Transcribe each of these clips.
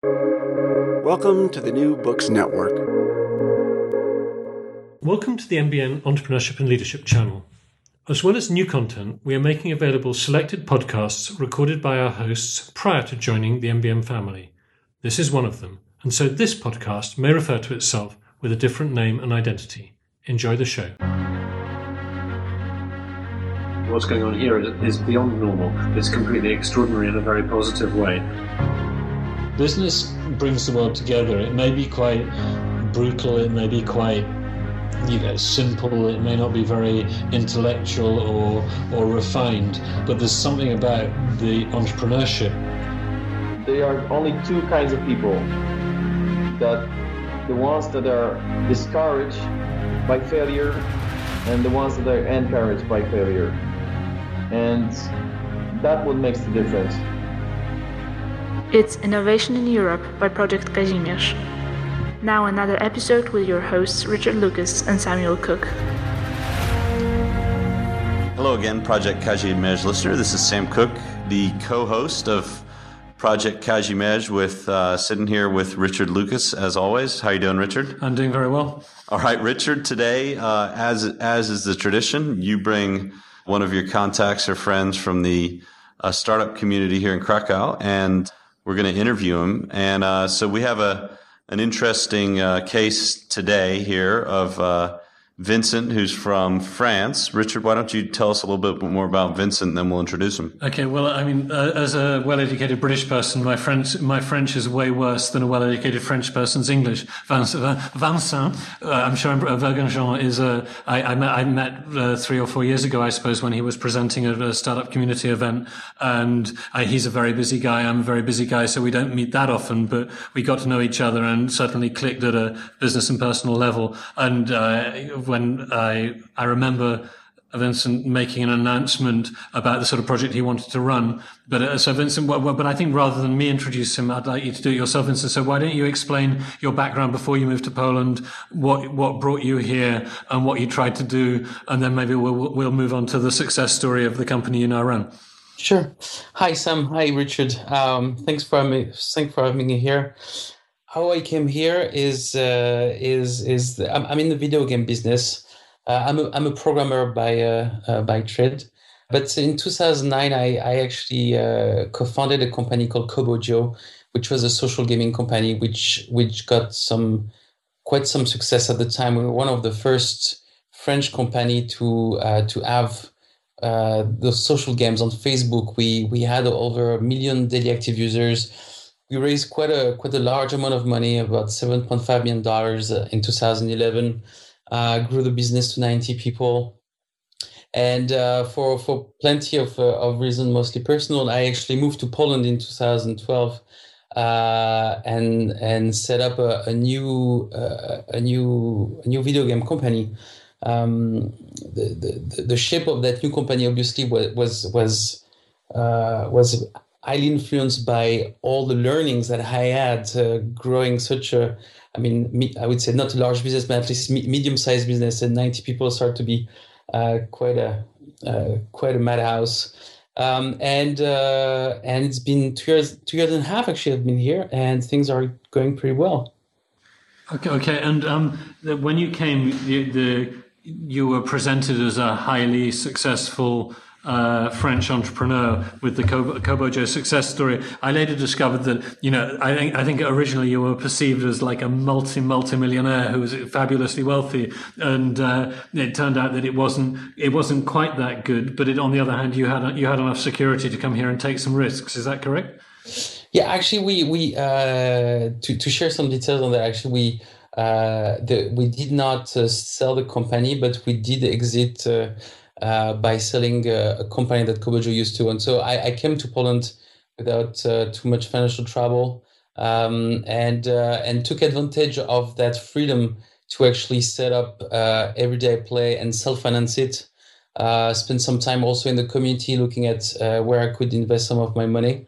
Welcome to the New Books Network. Welcome to the NBN Entrepreneurship and Leadership channel. As well as new content, we are making available selected podcasts recorded by our hosts prior to joining the NBN family. This is one of them, and so this podcast may refer to itself with a different name and identity. Enjoy the show. What's going on here is beyond normal. It's completely extraordinary in a very positive way. Business brings the world together. It may be quite uh, brutal, it may be quite you know, simple, it may not be very intellectual or, or refined, but there's something about the entrepreneurship. There are only two kinds of people that the ones that are discouraged by failure and the ones that are encouraged by failure. And that what makes the difference. It's Innovation in Europe by Project Kazimierz. Now another episode with your hosts Richard Lucas and Samuel Cook. Hello again, Project Kazimierz listener. This is Sam Cook, the co-host of Project Kazimierz, with uh, sitting here with Richard Lucas as always. How you doing, Richard? I'm doing very well. All right, Richard. Today, uh, as as is the tradition, you bring one of your contacts or friends from the uh, startup community here in Krakow, and we're going to interview him. And uh, so we have a an interesting uh, case today here of uh, Vincent, who's from France. Richard, why don't you tell us a little bit more about Vincent, and then we'll introduce him. Okay. Well, I mean, uh, as a well-educated British person, my French my French is way worse than a well-educated French person's English. Vincent, uh, I'm sure Vergonjeanne is a. I, I met, I met uh, three or four years ago, I suppose, when he was presenting at a startup community event, and uh, he's a very busy guy. I'm a very busy guy, so we don't meet that often, but we got to know each other and certainly clicked at a business and personal level. And uh, when I I remember Vincent making an announcement about the sort of project he wanted to run. But uh, so Vincent, well, but I think rather than me introduce him, I'd like you to do it yourself, Vincent. So why don't you explain your background before you moved to Poland, what what brought you here, and what you tried to do, and then maybe we'll we'll move on to the success story of the company you now run. Sure. Hi Sam. Hi Richard. Um, thanks for me. Thanks for having me here how I came here is uh, is is I'm, I'm, in the video game business. Uh, I'm a, I'm a programmer by uh, uh by trade, but in 2009 I I actually uh, co-founded a company called Kobojo, which was a social gaming company which which got some quite some success at the time. We were one of the first French company to uh, to have the social games on Facebook. We we had over a million daily active users we raised quite a quite a large amount of money, about seven point five million dollars uh, in 2011. Uh, grew the business to 90 people, and uh, for for plenty of uh, of reasons, mostly personal, I actually moved to Poland in 2012. Uh, and and set up a, a new uh, a new a new video game company. Um, the, the the shape of that new company obviously was was was was highly influenced by all the learnings that I had uh, growing such a, I mean, me, I would say not a large business, but at least me, medium-sized business, and 90 people start to be uh, quite a uh, quite a madhouse. Um, and uh, and it's been two years two years and a half actually I've been here, and things are going pretty well. Okay, okay. And um, when you came, the, the you were presented as a highly successful uh, French entrepreneur with the Kobojo success story. I later discovered that, you know, I think, I think originally you were perceived as like a multi, multi-millionaire who was fabulously wealthy. And, uh, it turned out that it wasn't, it wasn't quite that good. But it, on the other hand, you had, you had enough security to come here and take some risks. Is that correct? Yeah, actually, we, we, uh, to, to share some details on that, actually, we, uh, the, we did not uh, sell the company, but we did exit uh, uh, by selling a, a, company that Kobojo used to. And so I, I came to Poland without uh, too much financial trouble um, and uh, and took advantage of that freedom to actually set up uh, everyday play and self finance it. Uh, spend some time also in the community looking at uh, where I could invest some of my money.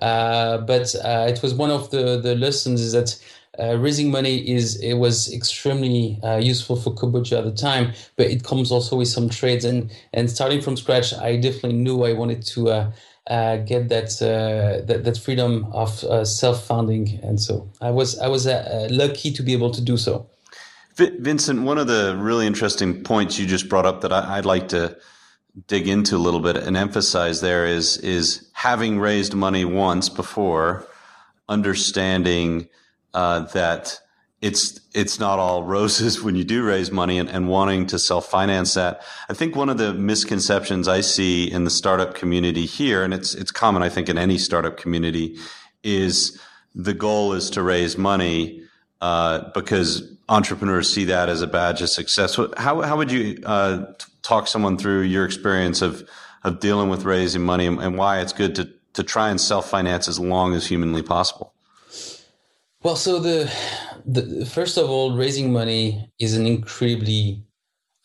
but it was one of the, the lessons is that uh, raising money is it was extremely uh, useful for Kobojo at the time, but it comes also with some trades and and starting from scratch, I definitely knew I wanted to uh, uh, get that, uh, that that freedom of uh, self funding, and so I was I was lucky to be able to do so. Vincent, one of the really interesting points you just brought up that I, would like to dig into a little bit and emphasize there is is having raised money once before, understanding uh, that it's it's not all roses when you do raise money and, and wanting to self finance that. I think one of the misconceptions I see in the startup community here, and it's it's common I think in any startup community, is the goal is to raise money uh, because entrepreneurs see that as a badge of success. How how would you uh, talk someone through your experience of of dealing with raising money and, and why it's good to to try and self finance as long as humanly possible? Well, so the, the first of all, raising money is an incredibly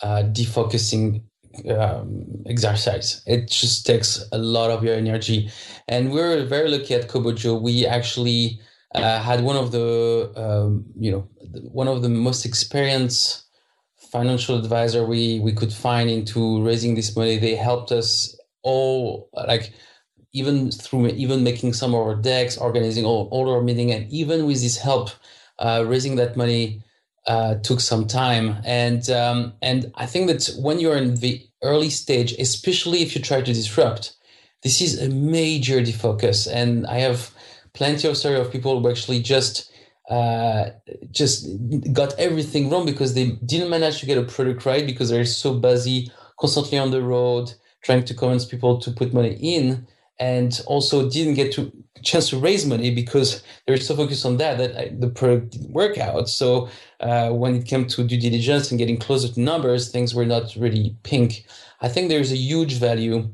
uh, defocusing um, exercise. It just takes a lot of your energy, and we're very lucky at Kobojo. We actually uh, had one of the um, you know one of the most experienced financial advisor we we could find into raising this money. They helped us all like even through even making some of our decks, organizing all, all our meeting, and even with this help, uh, raising that money uh, took some time. And um, and I think that when you're in the early stage, especially if you try to disrupt, this is a major defocus. And I have plenty of story of people who actually just uh, just got everything wrong because they didn't manage to get a product right because they're so busy, constantly on the road, trying to convince people to put money in, and also didn't get to chance to raise money because they were so focused on that that the product didn't work out. So uh, when it came to due diligence and getting closer to numbers, things were not really pink. I think there's a huge value.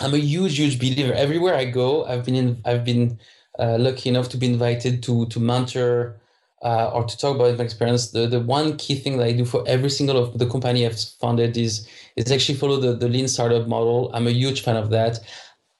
I'm a huge, huge believer. Everywhere I go, I've been in, I've been uh, lucky enough to be invited to to mentor uh, or to talk about my experience, the, the one key thing that I do for every single of the company I've founded is is actually follow the, the lean startup model. I'm a huge fan of that.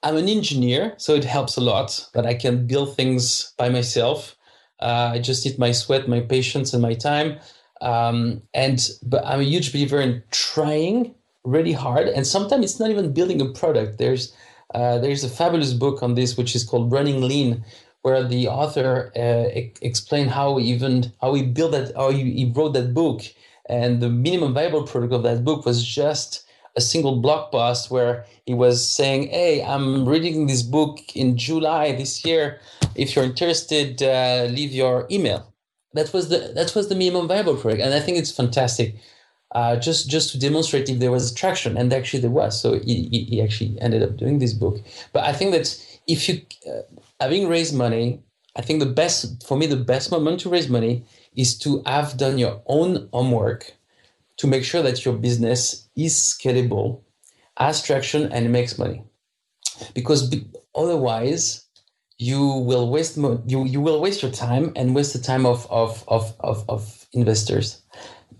I'm an engineer, so it helps a lot that I can build things by myself. Uh, I just need my sweat, my patience, and my time. Um, and but I'm a huge believer in trying really hard. And sometimes it's not even building a product. There's uh, there's a fabulous book on this, which is called Running Lean, where the author uh, explained how even how he built that, how he, he wrote that book, and the minimum viable product of that book was just a single blog post where he was saying, "Hey, I'm reading this book in July this year. If you're interested, uh, leave your email." That was the that was the minimum viable product, and I think it's fantastic uh, just just to demonstrate if there was traction, and actually there was. So he, he actually ended up doing this book. But I think that if you uh, having raised money, I think the best for me the best moment to raise money is to have done your own homework to make sure that your business is scalable, has traction, and makes money. Because be, otherwise, you will waste mo- you you will waste your time and waste the time of of of of, of investors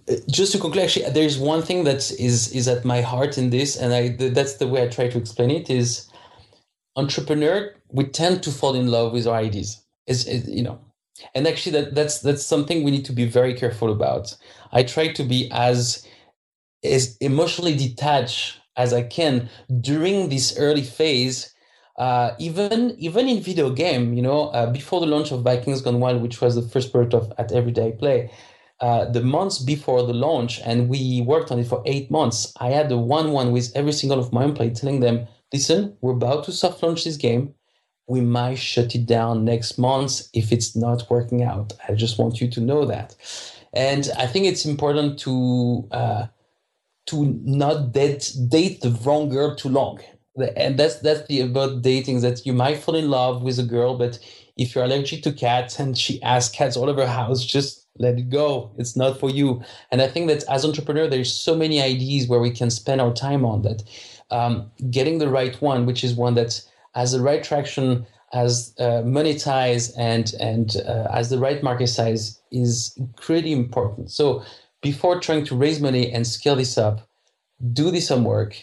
uh, just to conclude, actually, there's one thing that is is at my heart in this, and I that's the way I try to explain it. Is entrepreneur we tend to fall in love with our ideas. Is you know, and actually that that's that's something we need to be very careful about. I try to be as as emotionally detached as I can during this early phase. Uh, even even in video game, you know, uh, before the launch of Vikings Gone Wild, which was the first product of at Everyday Play, uh, the months before the launch, and we worked on it for eight months. I had a one-one with every single of my employees, telling them, "Listen, we're about to soft launch this game. We might shut it down next month if it's not working out. I just want you to know that." And I think it's important to uh, to not date date the wrong girl too long. And that's that's the about dating that you might fall in love with a girl, but if you're allergic to cats and she has cats all over her house, just let it go it's not for you and i think that as entrepreneur there's so many ideas where we can spend our time on that um, getting the right one which is one that has the right traction as uh, monetize and and uh, has the right market size is pretty important. So before trying to raise money and scale this up do this some work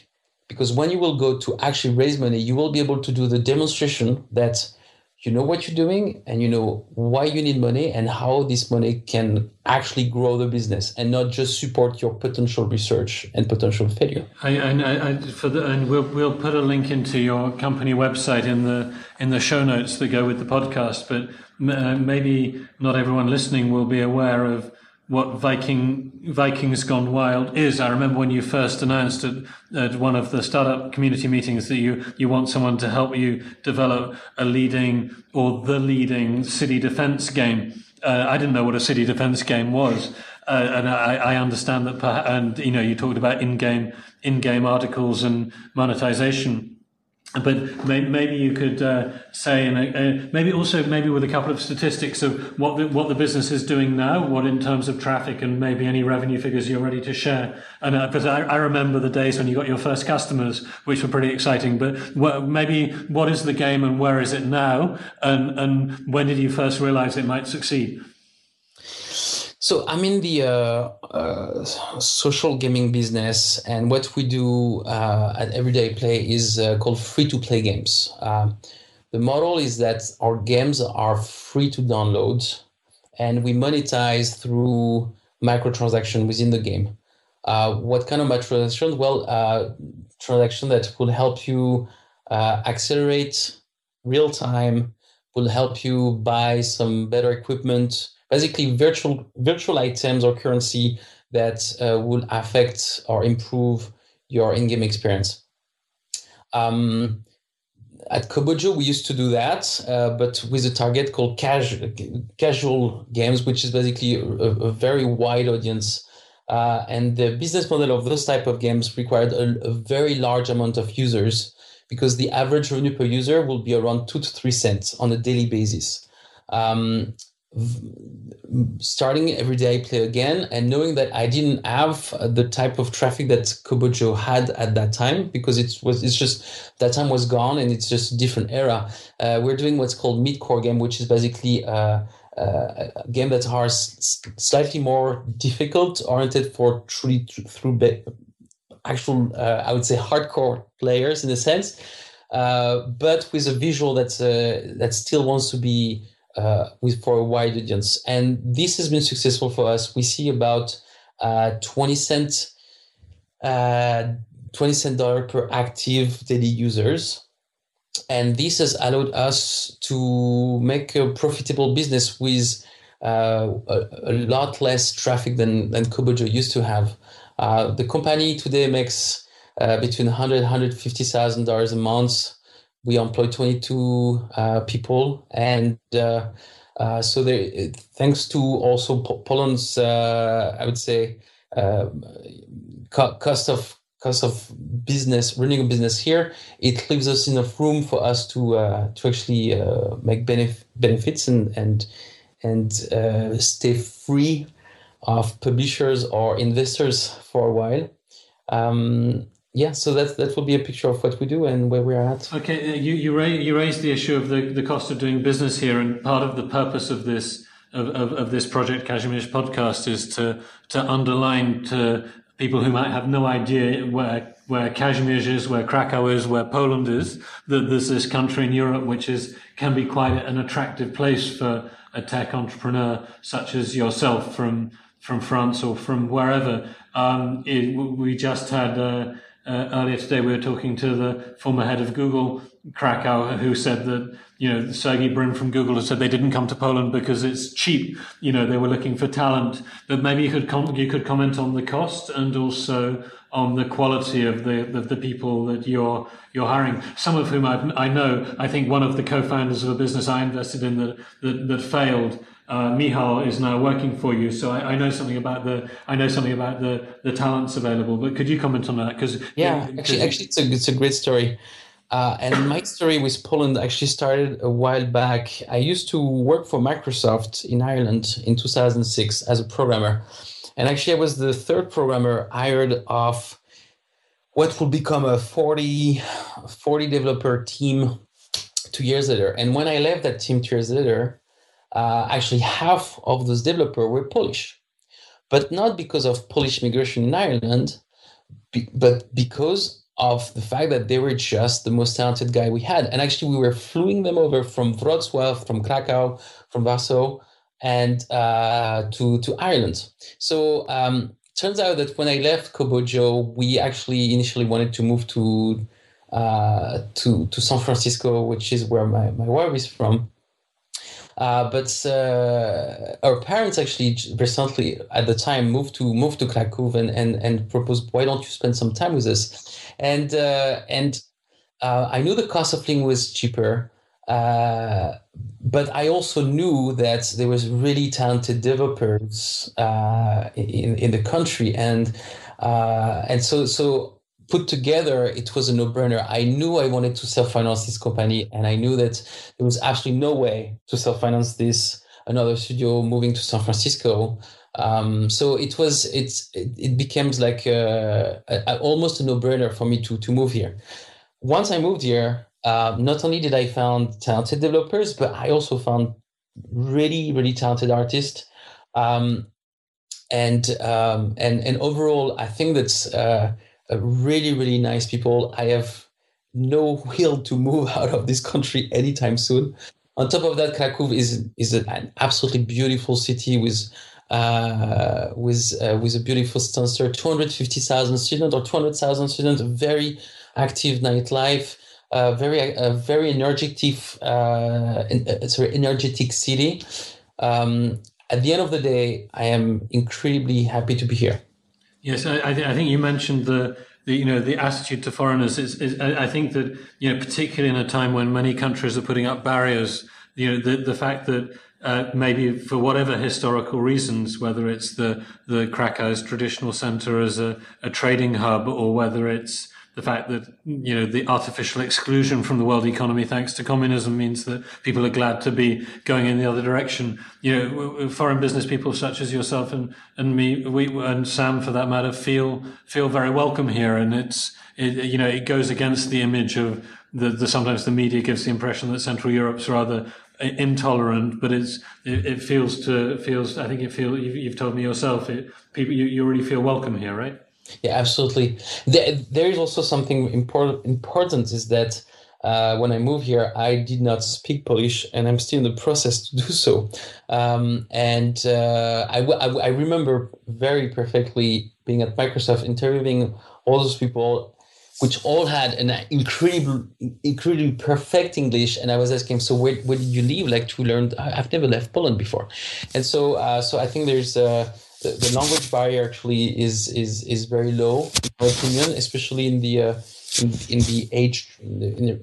because when you will go to actually raise money you will be able to do the demonstration that you know what you're doing and you know why you need money and how this money can actually grow the business and not just support your potential research and potential failure. I, I, I, for the, and we'll, we'll put a link into your company website in the in the show notes that go with the podcast. But uh, maybe not everyone listening will be aware of what Viking Vikings Gone Wild is. I remember when you first announced at, one of the startup community meetings that you you want someone to help you develop a leading or the leading city defense game. Uh, I didn't know what a city defense game was, uh, and I, I, understand that. And you know, you talked about in-game in-game articles and monetization but maybe you could uh, say, and uh, maybe also maybe with a couple of statistics of what the, what the business is doing now, what in terms of traffic, and maybe any revenue figures you're ready to share. And uh, because I, I, remember the days when you got your first customers, which were pretty exciting. But maybe what is the game and where is it now, and and when did you first realize it might succeed? So I'm in the uh, uh, social gaming business, and what we do uh, at Everyday Play is uh, called free-to-play games. Um, the model is that our games are free to download, and we monetize through microtransaction within the game. Uh, what kind of microtransaction? Well, uh, transaction that will help you accelerate real time, will help you buy some better equipment basically virtual virtual items or currency that uh, will affect or improve your in-game experience. Um, at Kobojo, we used to do that, uh, but with a target called casual, casual games, which is basically a, a very wide audience. Uh, and the business model of those type of games required a, a, very large amount of users because the average revenue per user will be around two to three cents on a daily basis. Um, starting every day I play again and knowing that I didn't have the type of traffic that Kobojo had at that time because it was it's just that time was gone and it's just a different era. Uh, we're doing what's called mid-core game, which is basically uh, uh, a game that are slightly more difficult, oriented for truly through actual, uh, I would say, hardcore players in a sense, but with a visual that's that still wants to be uh, with for a wide audience. And this has been successful for us. We see about uh, 20 cent, uh, 20 cent dollar per active daily users. And this has allowed us to make a profitable business with uh, a, a, lot less traffic than, than Kobojo used to have. Uh, the company today makes uh, between 100 $150,000 a month we employ 22 uh, people and uh, uh, so there, thanks to also Poland's, uh, I would say, um, cost of cost of business, running a business here, it leaves us enough room for us to uh, to actually uh, make benef- benefits and and and stay free of publishers or investors for a while. Um, yeah, so that that will be a picture of what we do and where we are at. Okay, uh, you you, ra- you raised the issue of the, the cost of doing business here, and part of the purpose of this of, of, of this project Kazimierz podcast is to to underline to people who might have no idea where where Kazimierz is, where Krakow is, where Poland is, that there's this country in Europe which is can be quite an attractive place for a tech entrepreneur such as yourself from from France or from wherever. Um, it, we just had. Uh, uh, earlier today, we were talking to the former head of Google, Krakow, who said that, you know, Sergey Brin from Google has said they didn't come to Poland because it's cheap. You know, they were looking for talent. But maybe you could com- you could comment on the cost and also on the quality of the of the people that you're you're hiring. Some of whom I've, I know. I think one of the co-founders of a business I invested in that that, that failed uh, Mihal is now working for you. So I, I, know something about the I know something about the the talents available. But could you comment on that? Because yeah, actually, actually, it's a it's a great story. Uh, and my story with Poland actually started a while back. I used to work for Microsoft in Ireland in 2006 as a programmer. And actually, I was the third programmer hired off what will become a 40, 40 developer team two years later. And when I left that team two years later, uh, actually half of those developers were Polish, but not because of Polish migration in Ireland, be, but because of the fact that they were just the most talented guy we had. And actually, we were flying them over from Wrocław, from Krakow, from Warsaw, and uh, to to Ireland. So um, turns out that when I left Kobojo, we actually initially wanted to move to uh, to to San Francisco, which is where my, my wife is from. Uh, but uh, our parents actually recently, at the time, moved to moved to Krakow and, and, and proposed, why don't you spend some time with us? And uh, and uh, I knew the cost of living was cheaper, uh, but I also knew that there was really talented developers in in the country, and and so so put together, it was a no-brainer. I knew I wanted to self-finance this company, and I knew that there was absolutely no way to self-finance this another studio moving to San Francisco. Um, so it was it's it, it becomes like a, a, almost a no-brainer for me to to move here. Once I moved here, uh, not only did I found talented developers, but I also found really really talented artists. Um, and um, and and overall, I think that's uh, really, really nice people. I have no will to move out of this country anytime soon. On top of that, Krakow is is an absolutely beautiful city with uh, with uh, with a beautiful center, two hundred fifty thousand students or two hundred thousand students, very active nightlife, uh, very a very energetic uh, uh, sorry energetic city. Um, at the end of the day, I am incredibly happy to be here. Yes, I, I, th- I think you mentioned the, the, you know the attitude to foreigners. Is, is, I think that you know particularly in a time when many countries are putting up barriers, you know the the fact that uh, maybe for whatever historical reasons, whether it's the the Krakow's traditional center as a, a trading hub or whether it's the fact that you know the artificial exclusion from the world economy thanks to communism means that people are glad to be going in the other direction. You know, foreign business people such as yourself and and me, we and Sam for that matter, feel feel very welcome here, and it's it, you know it goes against the image of the, the sometimes the media gives the impression that Central Europe's rather intolerant, but it's it, it feels to feels. I think it feel you've, you've told me yourself. It, people you, you already feel welcome here, right? Yeah, absolutely. There, there is also something important. Important is that uh, when I moved here, I did not speak Polish, and I'm still in the process to do so. Um, and uh, I, I, I, remember very perfectly being at Microsoft, interviewing all those people, which all had an incredible, incredibly perfect English. And I was asking, so where, where did you leave? Like to learn? I've never left Poland before, and so uh, so I think there's. Uh, the, the language barrier actually is is is very low in my opinion, especially in the uh, in, in the age in the, in the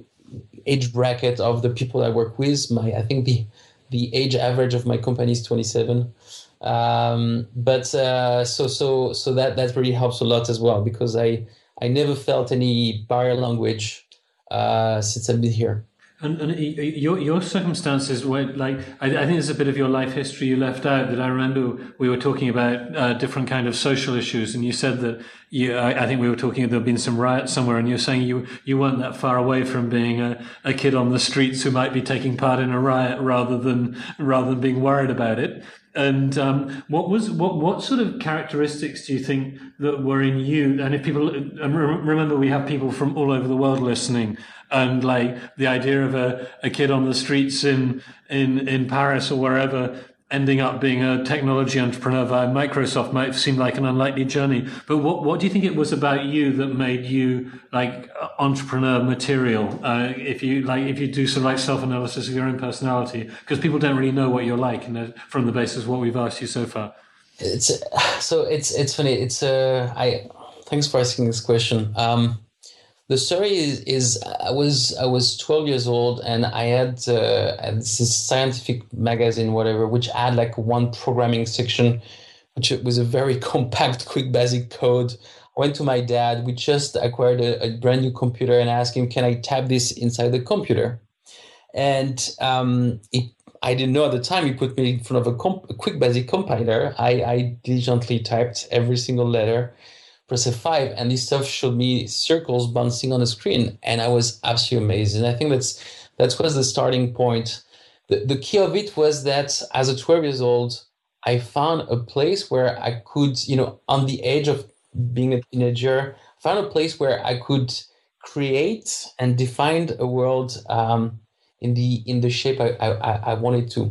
age bracket of the people I work with. My I think the the age average of my company is 27 um, but uh, so so so that that really helps a lot as well because i i never felt any barrier language uh, since i've been here and, and your your circumstances were like I, I, think there's a bit of your life history you left out that I remember we were talking about uh, different kind of social issues. And you said that you I, I think we were talking there'd been some riots somewhere and you're saying you you weren't that far away from being a, a kid on the streets who might be taking part in a riot rather than rather than being worried about it and um, what was what what sort of characteristics do you think that were in you? And if people remember we have people from all over the world listening. And like the idea of a, a kid on the streets in in in Paris or wherever ending up being a technology entrepreneur via Microsoft might seem like an unlikely journey. But what what do you think it was about you that made you like entrepreneur material? Uh, if you like, if you do some like self analysis of your own personality, because people don't really know what you're like, and from the basis of what we've asked you so far. It's so it's it's funny. It's uh I thanks for asking this question. Um, the story is, is, I was I was 12 years old and I had, uh, this scientific magazine whatever which had like one programming section which was a very compact quick basic code. I went to my dad. We just acquired a, a brand new computer and asked him can I type this inside the computer? And um, I didn't know at the time he put me in front of a, comp- a quick basic compiler. I, I diligently typed every single letter press F5 and this stuff showed me circles bouncing on the screen and I was absolutely amazed. And I think that's that was the starting point. The, the key of it was that as a 12 years old, I found a place where I could, you know, on the edge of being a teenager, found a place where I could create and define a world um, in the in the shape I, I, I wanted to.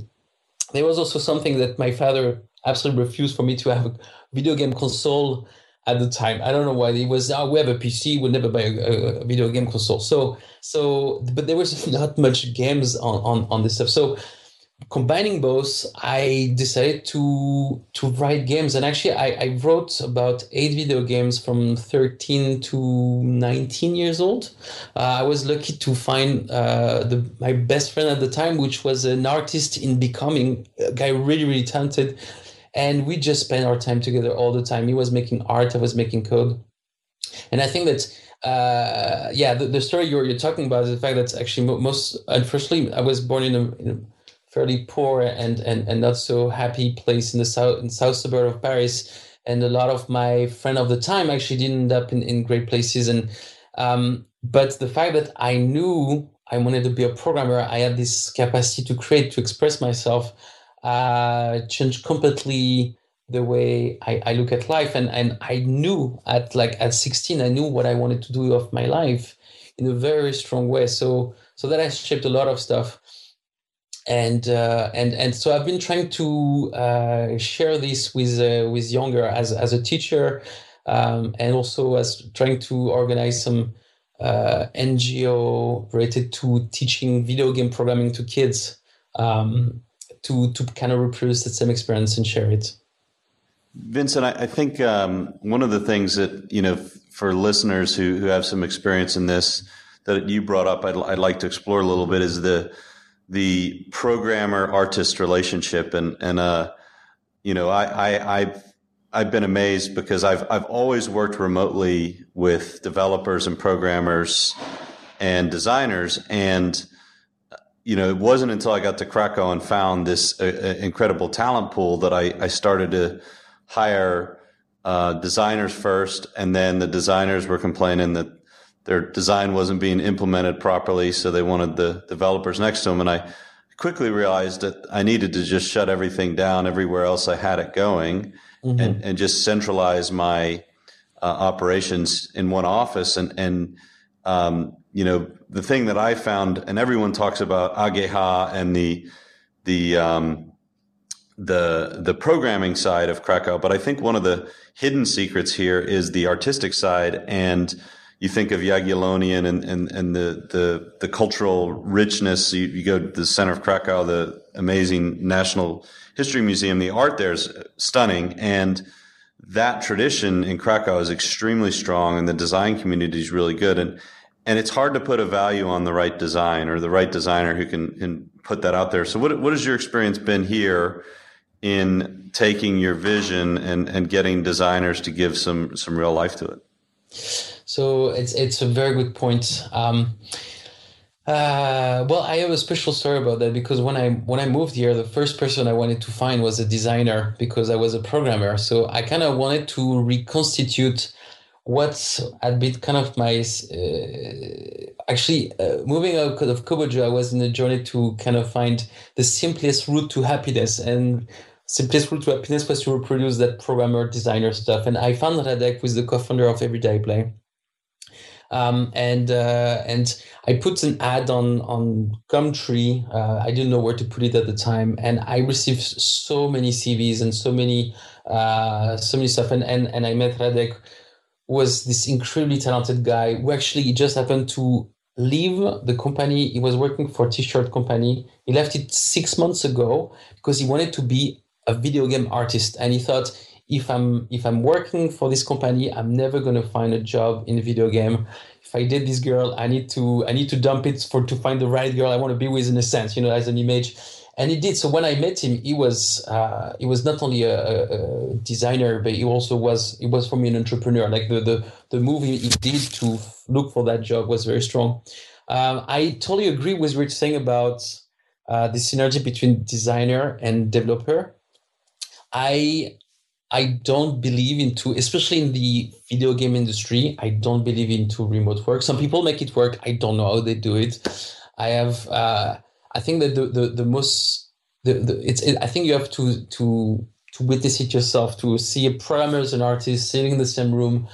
There was also something that my father absolutely refused for me to have a video game console at the time. I don't know why. It was, oh, we have a PC, we'll never buy a, a, video game console. So, so, but there was not much games on, on, on this stuff. So combining both, I decided to to write games, and actually, I, I wrote about eight video games from 13 to 19 years old. Uh, I was lucky to find uh, the my best friend at the time, which was an artist in becoming, a guy really really talented, and we just spent our time together all the time. He was making art, I was making code, and I think that uh, yeah, the, the story you're, you're talking about is the fact that actually most, unfortunately, I was born in a, in a fairly poor and, and, and not so happy place in the south in south suburb of Paris. And a lot of my friend of the time actually didn't end up in, in great places. And um, but the fact that I knew I wanted to be a programmer, I had this capacity to create, to express myself, uh, changed completely the way I, I look at life. And and I knew at like at 16, I knew what I wanted to do of my life in a very strong way. So so that has shaped a lot of stuff and uh, and and so I've been trying to uh, share this with uh, with younger as as a teacher, um, and also as trying to organize some uh, NGO related to teaching video game programming to kids, um, to to kind of reproduce that same experience and share it. Vincent, I, I think um, one of the things that you know for listeners who who have some experience in this that you brought up, I'd, I'd like to explore a little bit is the the programmer artist relationship and and uh you know I, I I've I've been amazed because I've I've always worked remotely with developers and programmers and designers and you know it wasn't until I got to Krakow and found this uh, uh incredible talent pool that I, I started to hire uh, designers first and then the designers were complaining that their design wasn't being implemented properly, so they wanted the developers next to them. And I quickly realized that I needed to just shut everything down everywhere else I had it going mm-hmm. and, and just centralize my uh, operations in one office. And, and um, you know, the thing that I found, and everyone talks about AGH and the, the, um, the the programming side of Krakow, but I think one of the hidden secrets here is the artistic side and you think of Jagiellonian and, and, and the, the, the cultural richness. You, you, go to the center of Krakow, the amazing National History Museum. The art there is stunning. And that tradition in Krakow is extremely strong and the design community is really good. And, and it's hard to put a value on the right design or the right designer who can, put that out there. So what, what has your experience been here in taking your vision and, and getting designers to give some, some real life to it? So it's it's a very good point. Um, uh, well, I have a special story about that because when I when I moved here, the first person I wanted to find was a designer because I was a programmer. So I kind of wanted to reconstitute what had been kind of my uh, actually uh, moving out of Kobojo. I was in a journey to kind of find the simplest route to happiness and simplest route to happiness was to reproduce that programmer designer stuff. And I found Radek with the co-founder of Everyday Play um, and uh, and I put an ad on on Gumtree. Uh, I didn't know where to put it at the time, and I received so many CVs and so many uh, so many stuff. And and, and I met Radek, was this incredibly talented guy who actually just happened to leave the company. He was working for t-shirt company. He left it six months ago because he wanted to be a video game artist, and he thought if I'm if I'm working for this company, I'm never gonna find a job in video game. If I date this girl, I need to I need to dump it for to find the right girl I want to be with in a sense, you know, as an image. And he did. So when I met him, he was uh, he was not only a, a, designer, but he also was he was for me an entrepreneur. Like the the the move he did to look for that job was very strong. Um, I totally agree with what you're saying about uh, the synergy between designer and developer. I I don't believe into, especially in the video game industry, I don't believe into remote work. Some people make it work. I don't know how they do it. I have, uh, I think that the, the, the most, the, the, it's, it, I think you have to, to, to witness it yourself, to see a programmer as an artist sitting in the same room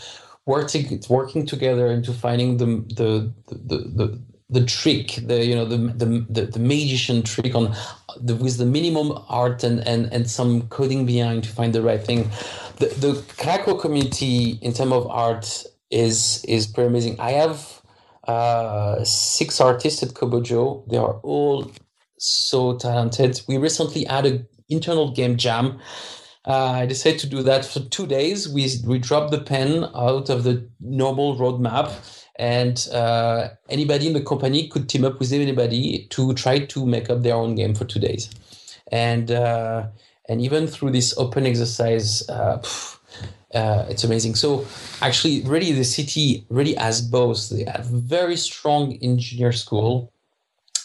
working working together and to finding the the the, the, the trick, the you know the the the, the magician trick on the, with the minimum art and, and and some coding behind to find the right thing. The the Krakow community in terms of art is is pretty amazing. I have uh, six artists at Kobojo. They are all so talented. We recently had an internal game jam. Uh, I decided to do that for two days. We we dropped the pen out of the normal roadmap and uh, anybody in the company could team up with anybody to try to make up their own game for two days. And uh, and even through this open exercise uh, uh, it's amazing. So actually really the city really has both. They have very strong engineer school.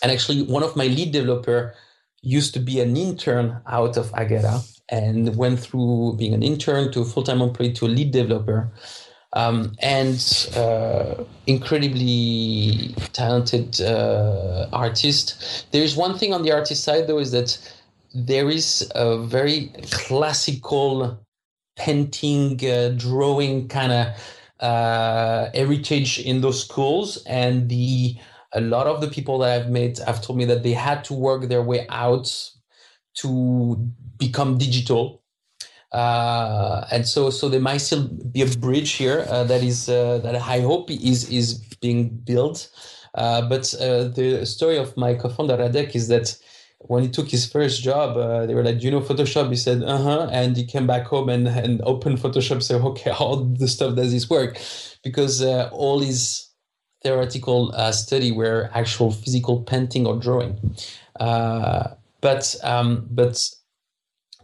And actually one of my lead developer used to be an intern out of AGH and went through being an intern to a full-time employee to a lead developer um, and uh, incredibly talented uh, artist. There is one thing on the artist side, though, is that there is a very classical painting, uh, drawing kind of uh, heritage in those schools, and the a lot of the people that I've met have told me that they had to work their way out to become digital and so so there might still be a bridge here uh, that is uh, that I hope is is being built. Uh, but uh, the story of my co-founder Radek is that when he took his first job, uh, they were like, "Do you know Photoshop?" He said, "Uh huh," and he came back home and and opened Photoshop. Said, "Okay, how the stuff does this work?" Because all his theoretical study were actual physical painting or drawing. but um, but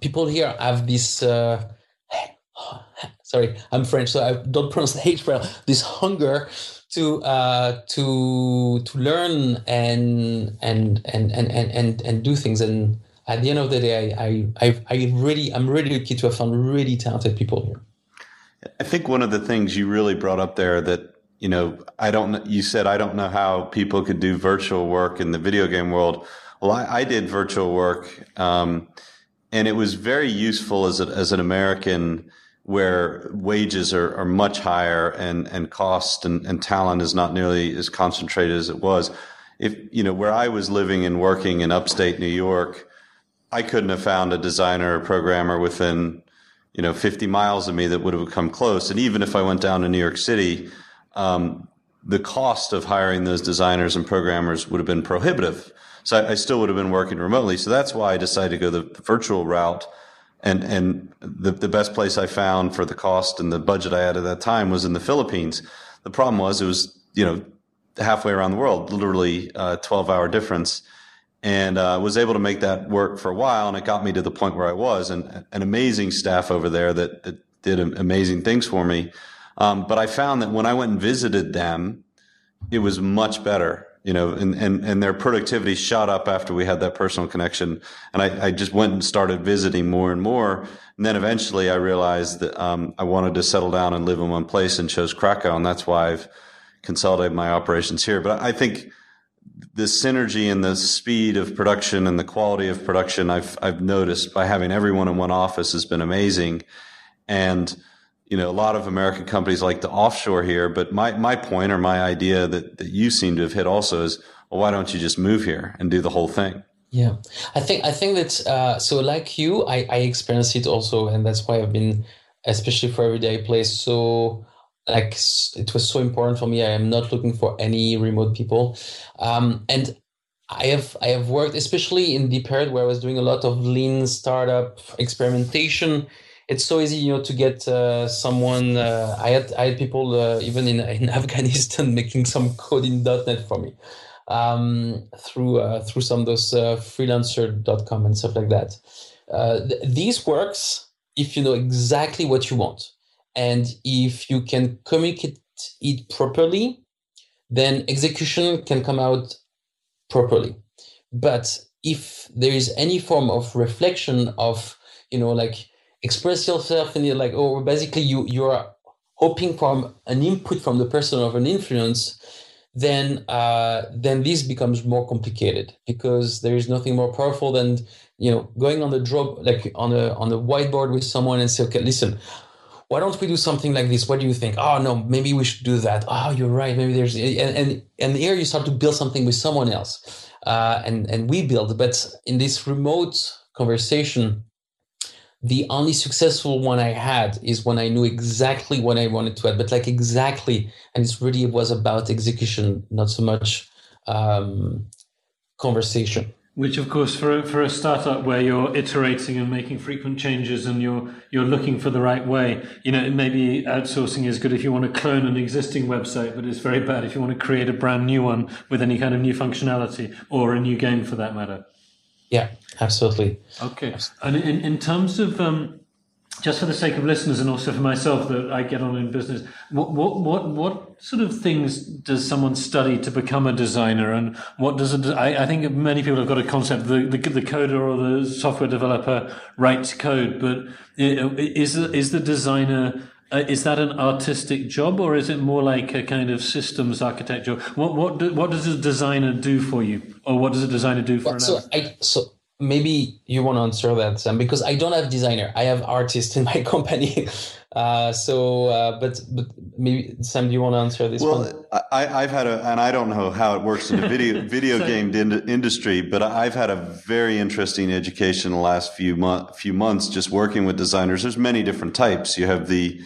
people here have this. Uh, sorry, I'm French, so I don't pronounce the H well. This hunger to uh, to to learn and and and and and and do things. And at the end of the day, I I I really I'm really lucky to have found really talented people here. I think one of the things you really brought up there that you know I don't you said I don't know how people could do virtual work in the video game world. Well, I, I did virtual work. Um, and it was very useful as, a, as an American where wages are, are much higher and, and cost and, and talent is not nearly as concentrated as it was. If, you know, where I was living and working in upstate New York, I couldn't have found a designer or programmer within, you know, 50 miles of me that would have come close. And even if I went down to New York City, um, the cost of hiring those designers and programmers would have been prohibitive. So I, I, still would have been working remotely. So that's why I decided to go the virtual route. And, and the, the best place I found for the cost and the budget I had at that time was in the Philippines. The problem was it was, you know, halfway around the world, literally a 12 hour difference. And uh, was able to make that work for a while. And it got me to the point where I was and an amazing staff over there that, that did amazing things for me. Um, but I found that when I went and visited them, it was much better you know, and, and, and their productivity shot up after we had that personal connection. And I, I just went and started visiting more and more. And then eventually I realized that, um, I wanted to settle down and live in one place and chose Krakow. And that's why I've consolidated my operations here. But I think the synergy and the speed of production and the quality of production I've, I've noticed by having everyone in one office has been amazing. And, you know, a lot of American companies like to offshore here, but my, my point or my idea that, that you seem to have hit also is, well, why don't you just move here and do the whole thing? Yeah, I think I think that uh, so like you, I I experienced it also, and that's why I've been, especially for everyday place, so like it was so important for me. I am not looking for any remote people, um, and I have I have worked especially in the period where I was doing a lot of lean startup experimentation it's so easy, you know, to get uh, someone. Uh, I had I had people uh, even in in Afghanistan making some code in .NET for me um, through uh, through some of those uh, freelancer.com and stuff like that. Uh, th- these works if you know exactly what you want and if you can communicate it properly, then execution can come out properly. But if there is any form of reflection of you know like express yourself and you're like oh basically you you're hoping for an input from the person of an influence then uh, then this becomes more complicated because there is nothing more powerful than you know going on the drop like on a on a whiteboard with someone and say okay listen why don't we do something like this? What do you think? Oh no, maybe we should do that. Oh, you're right. Maybe there's and and, and here you start to build something with someone else, uh, and and we build. But in this remote conversation, the only successful one I had is when I knew exactly what I wanted to add, but like exactly, and it's really it was about execution, not so much um, conversation. Which, of course, for a, for a startup where you're iterating and making frequent changes and you're you're looking for the right way, you know, maybe outsourcing is good if you want to clone an existing website, but it's very bad if you want to create a brand new one with any kind of new functionality or a new game for that matter. Yeah, absolutely. Okay. And in, in terms of um, just for the sake of listeners and also for myself that I get on in business, what what what what sort of things does someone study to become a designer, and what does it? I, I think many people have got a concept the, the the coder or the software developer writes code, but is is the designer uh, is that an artistic job or is it more like a kind of systems architecture? What what do, what does a designer do for you, or what does a designer do for well, so I, so maybe you want to answer that, Sam, because I don't have designer. I have artist in my company. Uh, so, uh, but but maybe Sam, do you want to answer this well, one? I, I've had a, and I don't know how it works in the video video game in- industry, but I've had a very interesting education the last few month, few months just working with designers. There's many different types. You have the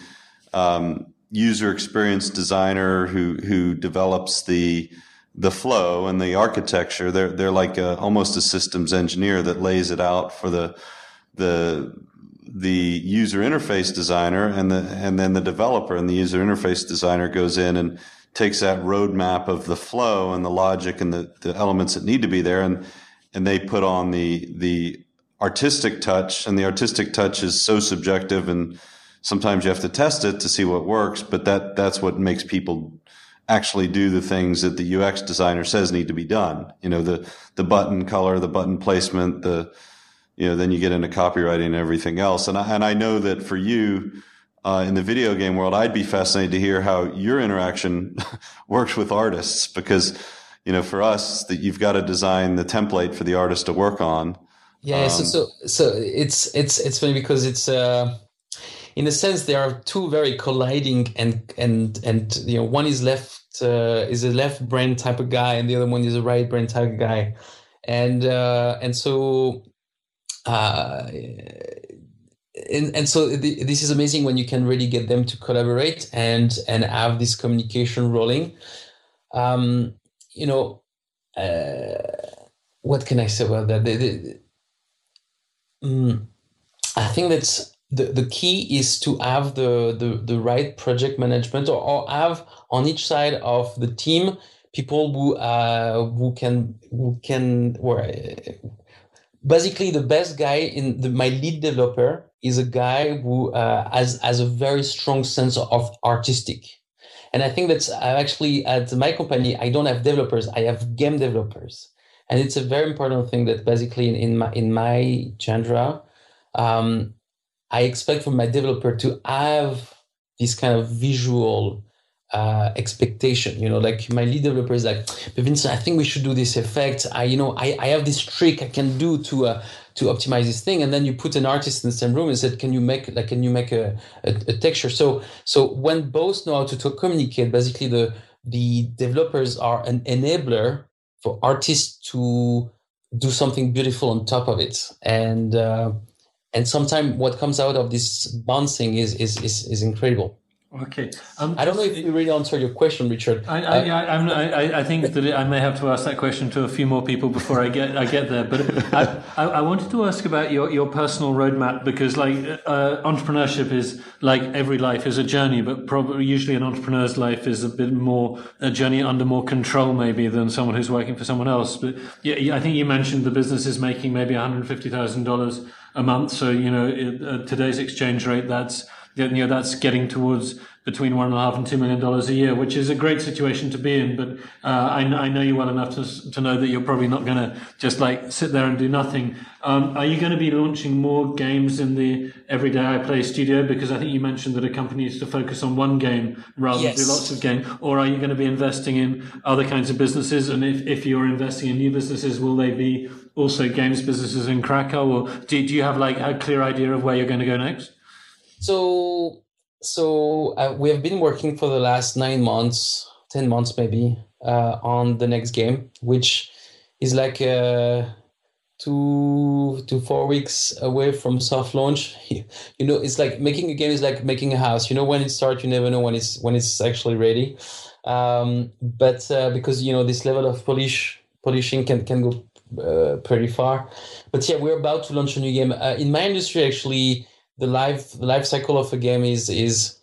um, user experience designer who who develops the the flow and the architecture. They're they're like a, almost a systems engineer that lays it out for the the the user interface designer and the and then the developer and the user interface designer goes in and takes that roadmap of the flow and the logic and the, the elements that need to be there and and they put on the the artistic touch and the artistic touch is so subjective and sometimes you have to test it to see what works, but that, that's what makes people actually do the things that the UX designer says need to be done. You know, the, the button color, the button placement, the, you know, then you get into copywriting and everything else. And I, and I know that for you, uh, in the video game world, I'd be fascinated to hear how your interaction works with artists because, you know, for us that you've got to design the template for the artist to work on. Yeah. Um, so, so, so it's, it's, it's funny because it's, uh, in a sense, there are two very colliding and and and you know one is left uh, is a left brain type of guy, and the other one is a right brain type of guy, and uh, and so. Uh, and, and so the, this is amazing when you can really get them to collaborate and and have this communication rolling. Um, you know, uh, what can I say about that? The, the, mm, I think that's the, the key is to have the, the, the right project management or, or have on each side of the team people who uh, who can who can or basically the best guy in the, my lead developer is a guy who uh, has has a very strong sense of artistic. And i think that's actually at my company i don't have developers i have game developers. And it's a very important thing that basically in, in my in my genre um, I expect from my developer to have this kind of visual uh, expectation. You know, like my lead developer is like, but Vincent, I think we should do this effect. I, you know, I, I have this trick I can do to uh, to optimize this thing, and then you put an artist in the same room and said, can you make like can you make a, a, a texture? So so when both know how to talk, communicate, basically the the developers are an enabler for artists to do something beautiful on top of it, and uh, and sometimes what comes out of this bouncing is is is, is incredible. Okay. Um, I don't know if you really answered your question, Richard. I, I, uh, I, I, think that I may have to ask that question to a few more people before I get I get there. But I, I, wanted to ask about your, your personal roadmap because, like, uh, entrepreneurship is like every life is a journey, but probably usually an entrepreneur's life is a bit more a journey under more control, maybe, than someone who's working for someone else. But yeah, I think you mentioned the business is making maybe one hundred fifty thousand dollars a month. So you know, it, uh, today's exchange rate, that's you know that's getting towards between one and a half and two million dollars a year, which is a great situation to be in. But uh, I, I, know you well enough to, to know that you're probably not going to just like sit there and do nothing. Um, are you going to be launching more games in the Everyday I Play studio? Because I think you mentioned that a company is to focus on one game rather yes. than do lots of games. Or are you going to be investing in other kinds of businesses? And if, if you're investing in new businesses, will they be also games businesses in Krakow? Or do, do you have like a clear idea of where you're going to go next? So so uh, we have been working for the last nine months, ten months maybe, uh, on the next game, which is like uh, two to four weeks away from soft launch. You know, it's like making a game is like making a house. You know, when it starts, you never know when it's when it's actually ready. Um, but uh, because you know this level of polish polishing can can go uh, pretty far. But yeah, we're about to launch a new game. Uh, in my industry, actually, the life the life cycle of a game is is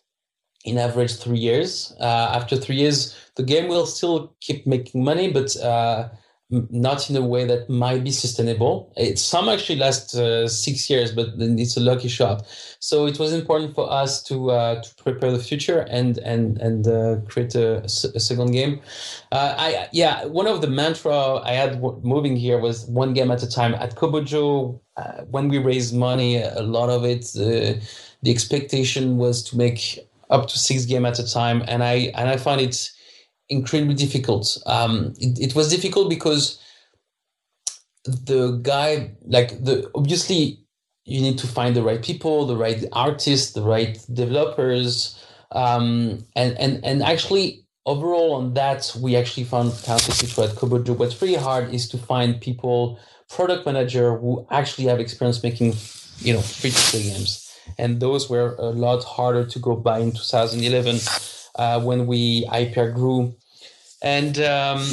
in average three years. Uh, after three years, the game will still keep making money, but uh, not in a way that might be sustainable. It, some actually last uh, six years, but it's a lucky shot. So it was important for us to uh, to prepare the future and and and uh, create a, a, second game. Uh, I yeah, one of the mantra I had moving here was one game at a time. At Kobojo, uh, when we raised money, a lot of it uh, the expectation was to make up to six game at a time, and I and I find it incredibly difficult. Um, it, it was difficult because the guy, like the obviously, you need to find the right people, the right artists, the right developers, um, and and and actually overall on that we actually found countless at Kobojo. What's pretty hard is to find people, product manager who actually have experience making, you know, free to play games, and those were a lot harder to go by in 2011 uh, when we IPR grew, and um,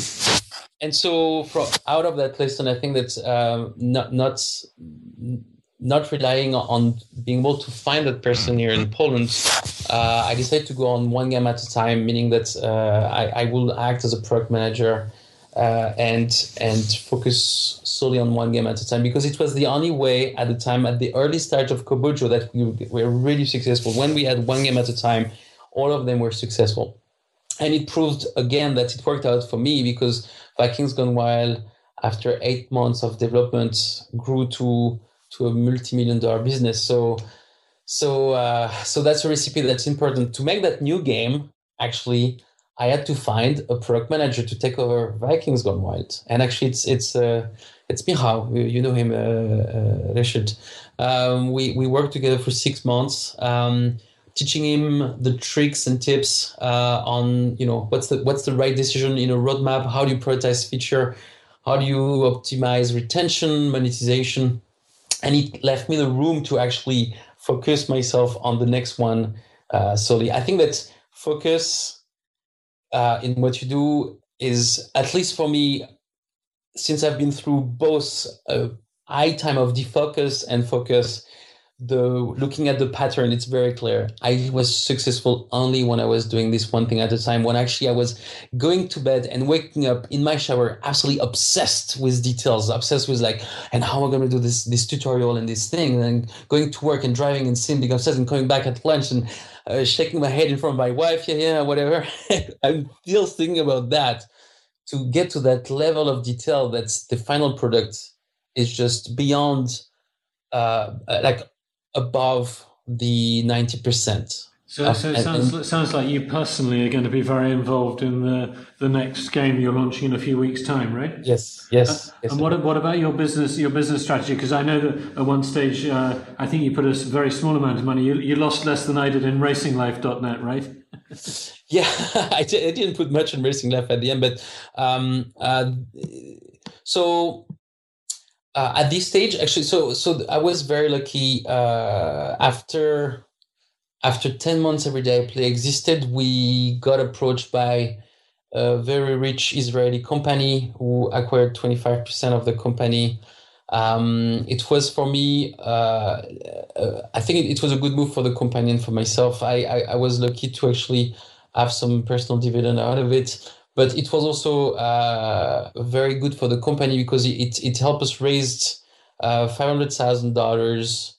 and so from out of that lesson, I think that um, not not not relying on being able to find that person here in Poland, uh, I decided to go on one game at a time, meaning that uh, I, I will act as a product manager uh, and and focus solely on one game at a time because it was the only way at the time at the early start of Kobojo that we were really successful. When we had one game at a time, all of them were successful. And it proved again that it worked out for me because Vikings Gone Wild, after eight months of development, grew to to a multi-million dollar business. So so uh, so that's a recipe that's important to make that new game. Actually, I had to find a product manager to take over Vikings Gone Wild, and actually, it's it's uh, it's Michał. You know him, uh, uh, Richard. Um, we we worked together for six months. Um, teaching him the tricks and tips uh, on you know what's the what's the right decision in a roadmap? How do you prioritize feature? How do you optimize retention monetization? And it left me the room to actually focus myself on the next one uh, solely. I think that focus uh, in what you do is at least for me since i've been through both a high time of defocus and focus the looking at the pattern it's very clear. I was successful only when i was doing this one thing at a time when actually i was going to bed and waking up in my shower absolutely obsessed with details obsessed with like and how am i going to do this this tutorial and this thing? And going to work and driving and seeing being obsessed and coming back at lunch and uh, shaking my head in front of my wife yeah yeah whatever. I'm still thinking about that. To get to that level of detail that's the final product is just beyond uh, like above the 90%. So, so it sounds, and, sounds like you personally are going to be very involved in the, the next game you're launching in a few weeks' time, right? Yes, yes. Uh, yes and what, what about your business your business strategy? Because I know that at one stage, uh, I think you put a very small amount of money. You, you lost less than I did in RacingLife.net, right? yeah, I didn't put much in Racing Life at the end, but um, uh, so uh, at this stage actually so so i was very lucky uh, after after 10 months every day play existed we got approached by a very rich israeli company who acquired 25% of the company. Um, it was for me uh, uh i think it, it, was a good move for the company and for myself. I, I, I was lucky to actually have some personal dividend out of it but it was also uh, very good for the company because it it helped us raise uh, five hundred thousand uh, dollars,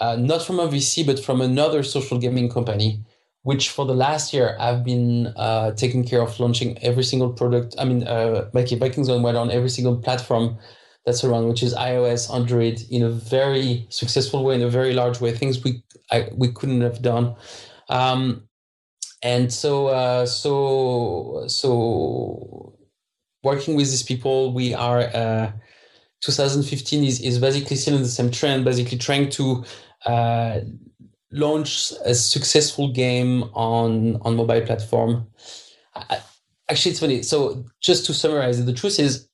not from a VC but from another social gaming company, which for the last year I've been uh, taking care of launching every single product. I mean, uh, making Vikings Gone Wild on every single platform that's around, which is iOS, Android, in a very successful way, in a very large way. Things we I, we couldn't have done. Um, and so uh, so so working with these people we are uh, 2015 is, is basically still in the same trend basically trying to uh, launch a successful game on on mobile platform. I, actually, it's funny. So just to summarize it, the truth is,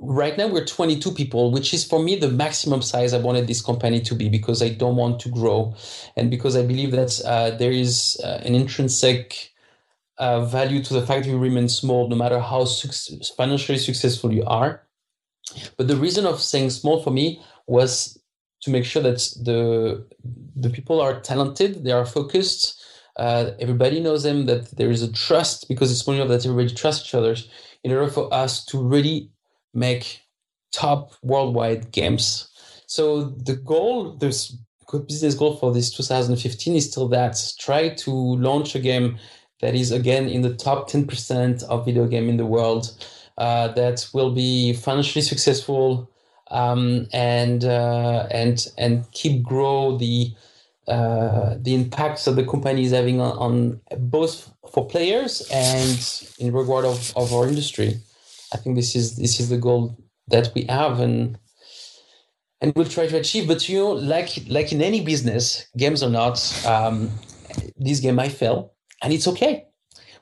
right now we're 22 people, which is for me the maximum size I wanted this company to be because I don't want to grow, and because I believe that uh, there is uh, an intrinsic uh, value to the fact that you remain small, no matter how su- financially successful you are. But the reason of saying small for me was to make sure that the the people are talented, they are focused. Uh, everybody knows them. That there is a trust because it's money that everybody trusts each other. In order for us to really make top worldwide games. So the goal, this business goal for this 2015 is still that try to launch a game that is again in the top 10% of video game in the world uh, that will be financially successful um, and uh, and and keep grow the uh, the impacts that the company is having on, on, both for players and in regard of, of our industry. I think this is this is the goal that we have and and we'll try to achieve. But you know, like like in any business, games or not, um, this game might fail, and it's okay.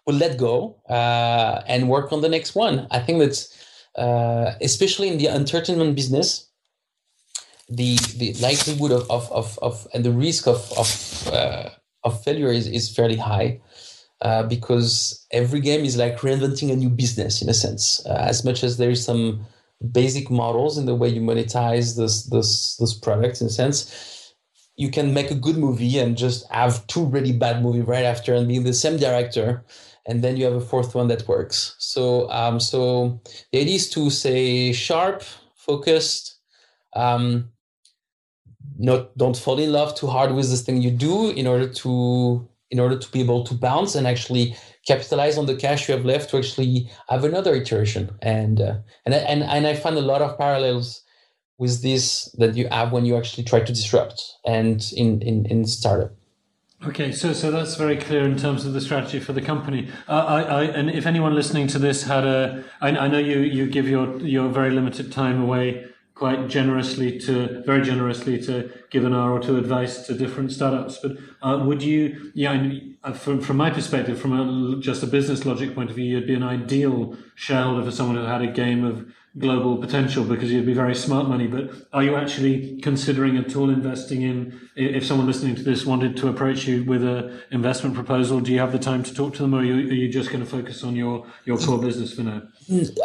We'll let go uh, and work on the next one. I think that's uh, especially in the entertainment business, the the likelihood of of, of, of and the risk of of, uh, of failure is, is fairly high. Uh, because every game is like reinventing a new business in a sense. Uh, as much as there is some basic models in the way you monetize this this this product in a sense, you can make a good movie and just have two really bad movie right after and be the same director and then you have a fourth one that works. So, um, so the idea is to say sharp, focused, um, not don't fall in love too hard with this thing you do in order to in order to be able to bounce and actually capitalize on the cash you have left to actually have another iteration. And uh, and and and I find a lot of parallels with this that you have when you actually try to disrupt and in in in startup. Okay, so so that's very clear in terms of the strategy for the company. Uh, I, I, and if anyone listening to this had a, I, I know you you give your your very limited time away quite generously to very generously to give an hour or two advice to different startups. But uh, would you, yeah, uh, from from my perspective, from a, just a business logic point of view, you'd be an ideal shareholder for someone who had a game of global potential because you'd be very smart money. But are you actually considering at all investing in? If someone listening to this wanted to approach you with an investment proposal, do you have the time to talk to them, or are you, are you just going to focus on your your core business for now?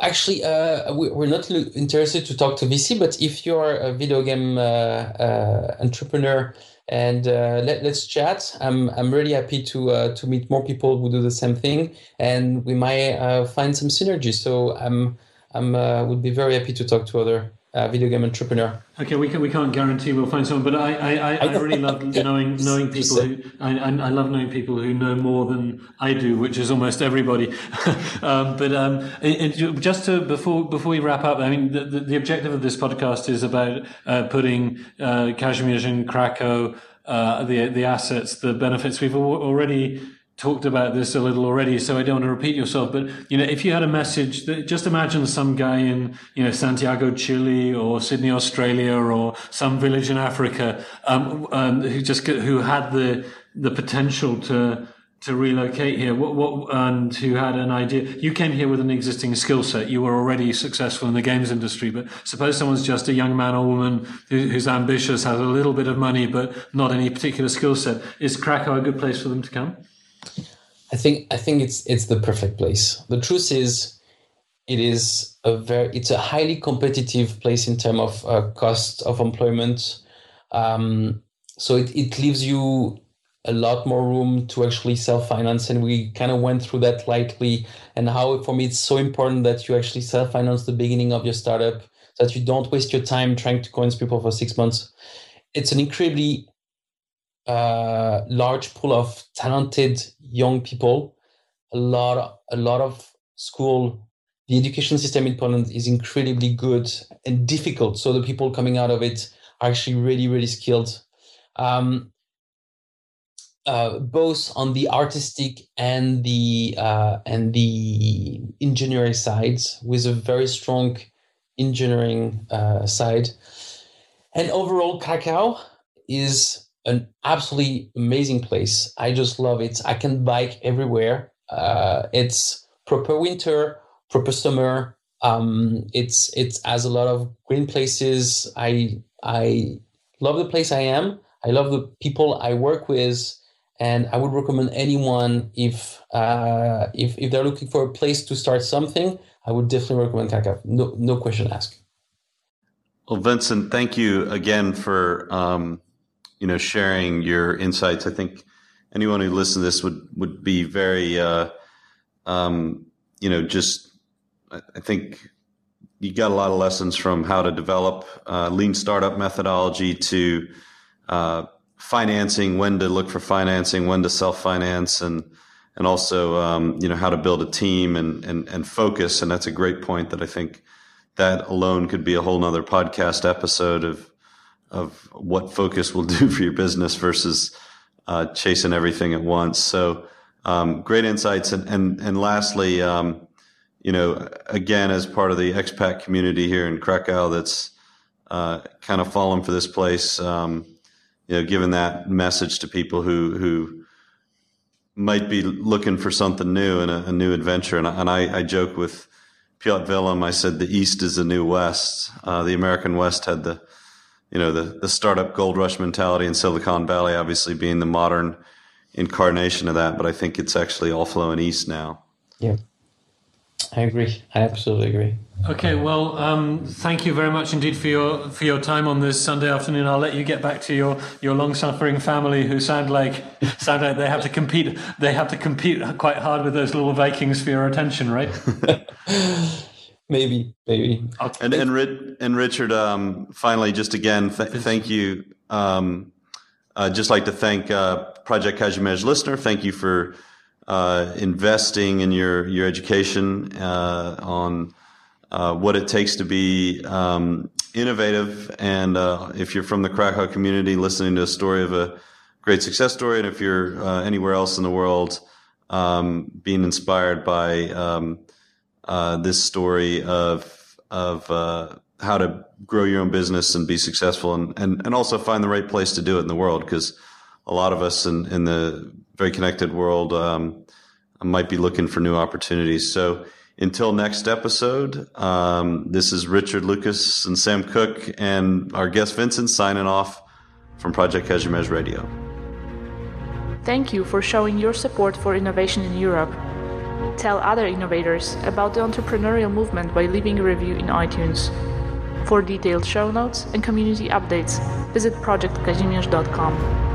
Actually, uh, we're not interested to talk to VC, but if you're a video game uh, uh, entrepreneur and uh, let, us chat. I'm I'm really happy to uh, to meet more people who do the same thing, and we might uh, find some synergy. So I'm I'm uh, would be very happy to talk to other uh, video game entrepreneur. Okay, we can we can't guarantee we'll find someone, but I I, I, I really love knowing knowing people who I, I love knowing people who know more than I do, which is almost everybody. um, but um, just to before before we wrap up, I mean the, the, the objective of this podcast is about uh, putting uh, Kazimierz and Krakow. Uh, the the assets, the benefits. We've already talked about this a little already, so I don't want to repeat yourself. But you know, if you had a message, that, just imagine some guy in you know Santiago, Chile, or Sydney, Australia, or some village in Africa, um, um, who just who had the the potential to to relocate here. What what and who had an idea? You came here with an existing skill set. You were already successful in the games industry. But suppose someone's just a young man or woman who, who's ambitious, has a little bit of money, but not any particular skill set. Is Krakow a good place for them to come? I think I think it's it's the perfect place. The truth is, it is a very it's a highly competitive place in terms of uh, cost of employment. Um, so it, it leaves you a lot more room to actually self finance, and we kind of went through that lightly. And how for me it's so important that you actually self finance the beginning of your startup, so that you don't waste your time trying to convince people for six months. It's an incredibly uh, large pool of talented young people. A lot, a lot of school. The education system in Poland is incredibly good and difficult. So the people coming out of it are actually really, really skilled. Um, uh, both on the artistic and the uh, and the engineering sides, with a very strong engineering uh, side. And overall, Krakow is an absolutely amazing place. I just love it. I can bike everywhere. Uh, it's proper winter, proper summer. Um, it's it has a lot of green places. I I love the place I am. I love the people I work with, and I would recommend anyone if uh, if if they're looking for a place to start something. I would definitely recommend Krakow. No no question asked. Well, Vincent, thank you again for um, you know sharing your insights. I think anyone who listens to this would would be very uh, um, you know just I think you got a lot of lessons from how to develop uh, lean startup methodology to uh, financing, when to look for financing, when to self finance, and and also um, you know how to build a team and, and and focus. And that's a great point that I think that alone could be a whole nother podcast episode of of what focus will do for your business versus uh, chasing everything at once. So um, great insights. And and and lastly, um, you know, again, as part of the expat community here in Krakow, that's uh, kind of fallen for this place. Um, you know, giving that message to people who who might be looking for something new and a, a new adventure. And, and I, I joke with Piotr Willem, I said the East is the new West. Uh, the American West had the, you know, the, the startup gold rush mentality in Silicon Valley, obviously being the modern incarnation of that. But I think it's actually all flowing east now. Yeah. I agree. I absolutely agree. Okay, well, um, thank you very much indeed for your for your time on this Sunday afternoon. I'll let you get back to your, your long suffering family, who sound like sound like they have to compete. They have to compete quite hard with those little Vikings for your attention, right? maybe, maybe. Okay. And and, and Richard, um, finally, just again, th- thank you. Um, uh, just like to thank uh, Project Kazimierz listener. Thank you for uh, investing in your your education uh, on uh, what it takes to be um, innovative. And uh, if you're from the Krakow community, listening to a story of a great success story, and if you're uh, anywhere else in the world, um, being inspired by um, uh, this story of of how to grow your own business and be successful, and and and also find the right place to do it in the world, because a lot of us in in the very connected world um, might be looking for new opportunities. So until next episode, um, this is Richard Lucas and Sam Cook and our guest Vincent signing off from Project Kazimierz Radio. Thank you for showing your support for innovation in Europe. Tell other innovators about the entrepreneurial movement by leaving a review in iTunes. For detailed show notes and community updates, visit projectkazimierz.com.